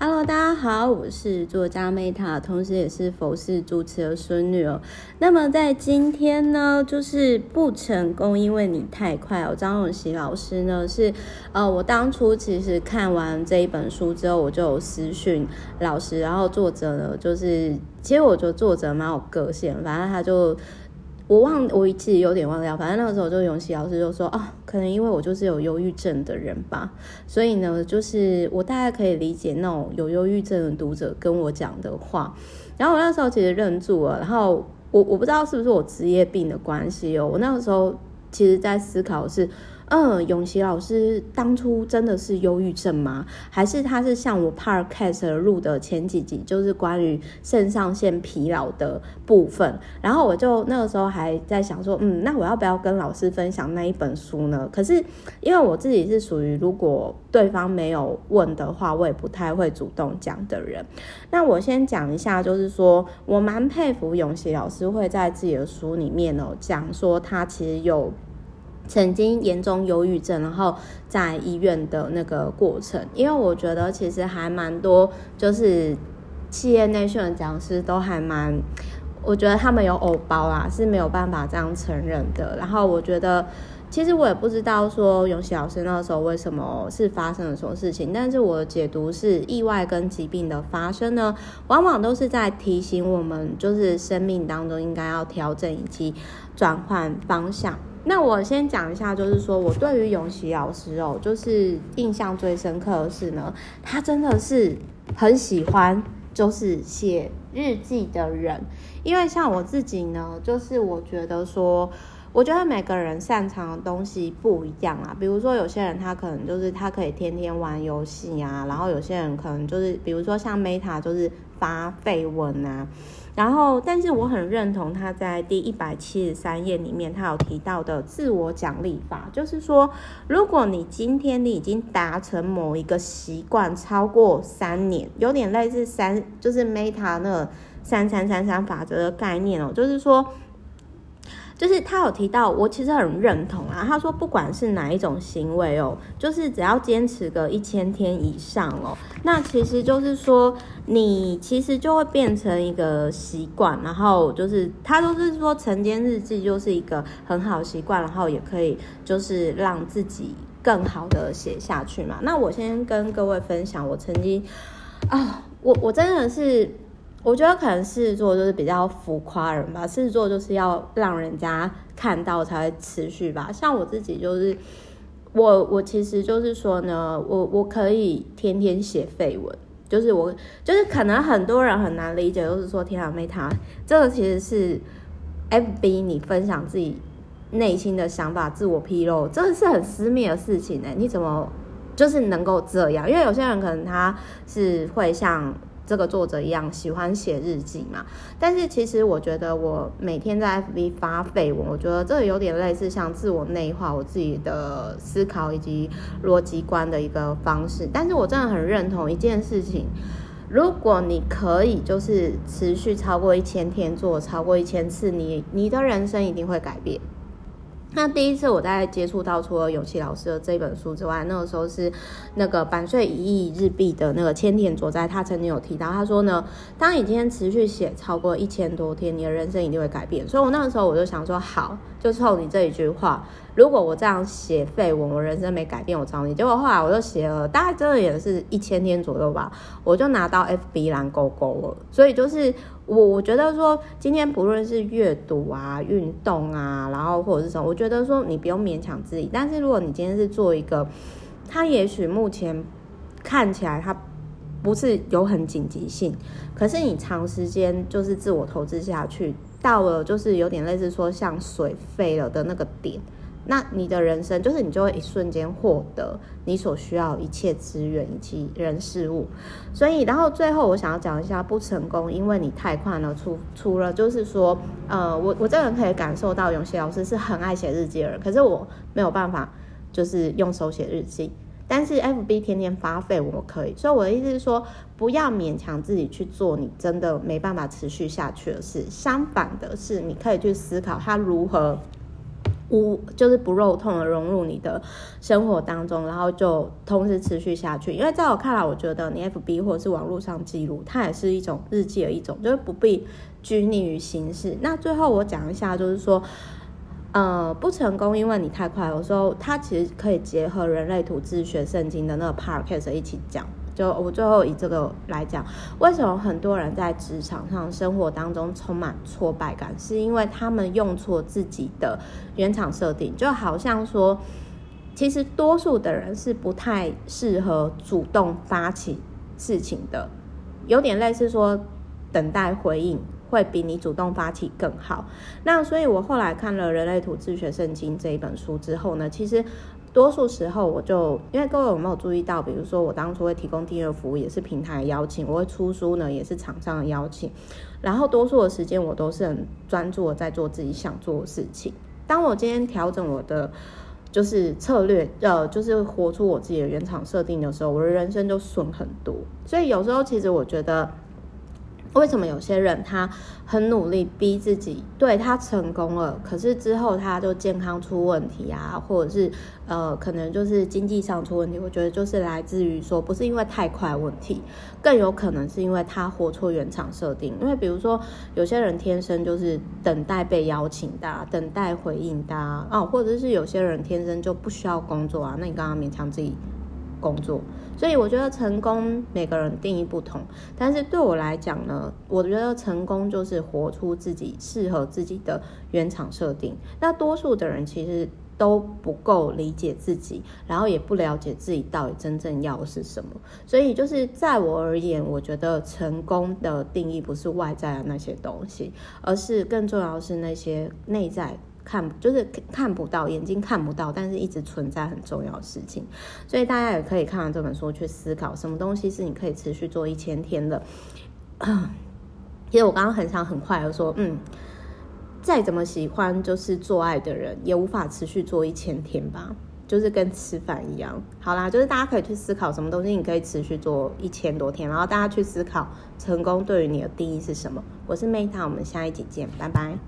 Hello，大家好，我是作家 Meta，同时也是佛系主持的孙女哦。那么在今天呢，就是不成功，因为你太快哦。张永熙老师呢是呃，我当初其实看完这一本书之后，我就有私讯老师，然后作者呢就是，其实我觉得作者蛮有个性，反正他就。我忘，我一直有点忘掉。反正那个时候，就永琪老师就说：“哦，可能因为我就是有忧郁症的人吧，所以呢，就是我大概可以理解那种有忧郁症的读者跟我讲的话。”然后我那时候其实愣住了。然后我我不知道是不是我职业病的关系哦，我那个时候其实在思考是。嗯，永琪老师当初真的是忧郁症吗？还是他是像我 Podcast 录的前几集，就是关于肾上腺疲劳的部分？然后我就那个时候还在想说，嗯，那我要不要跟老师分享那一本书呢？可是因为我自己是属于如果对方没有问的话，我也不太会主动讲的人。那我先讲一下，就是说我蛮佩服永琪老师会在自己的书里面哦讲说他其实有。曾经严重忧郁症，然后在医院的那个过程，因为我觉得其实还蛮多，就是企业内训的讲师都还蛮，我觉得他们有偶包啊，是没有办法这样承认的。然后我觉得，其实我也不知道说永熙老师那时候为什么是发生了什么事情，但是我的解读是，意外跟疾病的发生呢，往往都是在提醒我们，就是生命当中应该要调整以及转换方向。那我先讲一下，就是说我对于永琪老师哦，就是印象最深刻的是呢，他真的是很喜欢就是写日记的人，因为像我自己呢，就是我觉得说，我觉得每个人擅长的东西不一样啊，比如说有些人他可能就是他可以天天玩游戏啊，然后有些人可能就是比如说像 Meta 就是发废文啊。然后，但是我很认同他在第一百七十三页里面，他有提到的自我奖励法，就是说，如果你今天你已经达成某一个习惯超过三年，有点类似三，就是 Meta 那三三三三法则的概念哦，就是说。就是他有提到，我其实很认同啊。他说，不管是哪一种行为哦，就是只要坚持个一千天以上哦，那其实就是说，你其实就会变成一个习惯。然后就是他都是说，晨间日记就是一个很好习惯，然后也可以就是让自己更好的写下去嘛。那我先跟各位分享，我曾经啊，我我真的是。我觉得可能狮子座就是比较浮夸人吧，狮子座就是要让人家看到才会持续吧。像我自己就是，我我其实就是说呢，我我可以天天写废文，就是我就是可能很多人很难理解，就是说天啊，Meta，这个其实是 FB 你分享自己内心的想法、自我披露，这个是很私密的事情呢。你怎么就是能够这样？因为有些人可能他是会像。这个作者一样喜欢写日记嘛，但是其实我觉得我每天在 FB 发废文，我觉得这有点类似像自我内化我自己的思考以及逻辑观的一个方式。但是我真的很认同一件事情，如果你可以就是持续超过一千天做超过一千次，你你的人生一定会改变。那第一次我在接触到除了永琪老师的这本书之外，那个时候是那个版税一亿日币的那个千田佐哉，他曾经有提到，他说呢，当你今天持续写超过一千多天，你的人生一定会改变。所以我那个时候我就想说，好，就冲你这一句话，如果我这样写废文，我人生没改变，我找你。结果后来我就写了，大概真的也是一千天左右吧，我就拿到 FB 蓝勾勾了。所以就是。我我觉得说，今天不论是阅读啊、运动啊，然后或者是什么，我觉得说你不用勉强自己。但是如果你今天是做一个，他也许目前看起来他不是有很紧急性，可是你长时间就是自我投资下去，到了就是有点类似说像水废了的那个点。那你的人生就是你就会一瞬间获得你所需要一切资源以及人事物，所以然后最后我想要讲一下不成功，因为你太快了。除除了就是说，呃，我我这个人可以感受到永熙老师是很爱写日记的人，可是我没有办法就是用手写日记，但是 FB 天天发费我可以。所以我的意思是说，不要勉强自己去做你真的没办法持续下去的事，相反的是，你可以去思考它如何。无就是不肉痛的融入你的生活当中，然后就同时持续下去。因为在我看来，我觉得你 FB 或者是网络上记录，它也是一种日记的一种，就是不必拘泥于形式。那最后我讲一下，就是说，呃，不成功，因为你太快。有时候它其实可以结合人类图自学圣经的那个 podcast 一起讲。就我最后以这个来讲，为什么很多人在职场上、生活当中充满挫败感，是因为他们用错自己的原厂设定。就好像说，其实多数的人是不太适合主动发起事情的，有点类似说等待回应会比你主动发起更好。那所以我后来看了《人类图自学圣经》这一本书之后呢，其实。多数时候，我就因为各位有没有注意到，比如说我当初会提供订阅服务，也是平台邀请；我会出书呢，也是厂商的邀请。然后多数的时间，我都是很专注的在做自己想做的事情。当我今天调整我的就是策略，呃，就是活出我自己的原厂设定的时候，我的人生就顺很多。所以有时候，其实我觉得。为什么有些人他很努力逼自己，对，他成功了，可是之后他就健康出问题啊，或者是呃，可能就是经济上出问题。我觉得就是来自于说，不是因为太快问题，更有可能是因为他活错原厂设定。因为比如说，有些人天生就是等待被邀请的，等待回应的啊，或者是有些人天生就不需要工作啊，那你刚刚勉强自己工作。所以我觉得成功每个人定义不同，但是对我来讲呢，我觉得成功就是活出自己适合自己的原厂设定。那多数的人其实都不够理解自己，然后也不了解自己到底真正要的是什么。所以就是在我而言，我觉得成功的定义不是外在的那些东西，而是更重要的是那些内在。看就是看不到，眼睛看不到，但是一直存在很重要的事情，所以大家也可以看完这本书去思考，什么东西是你可以持续做一千天的。其实我刚刚很想很快的说，嗯，再怎么喜欢就是做爱的人，也无法持续做一千天吧，就是跟吃饭一样。好啦，就是大家可以去思考什么东西你可以持续做一千多天，然后大家去思考成功对于你的定义是什么。我是 Meta，我们下一集见，拜拜。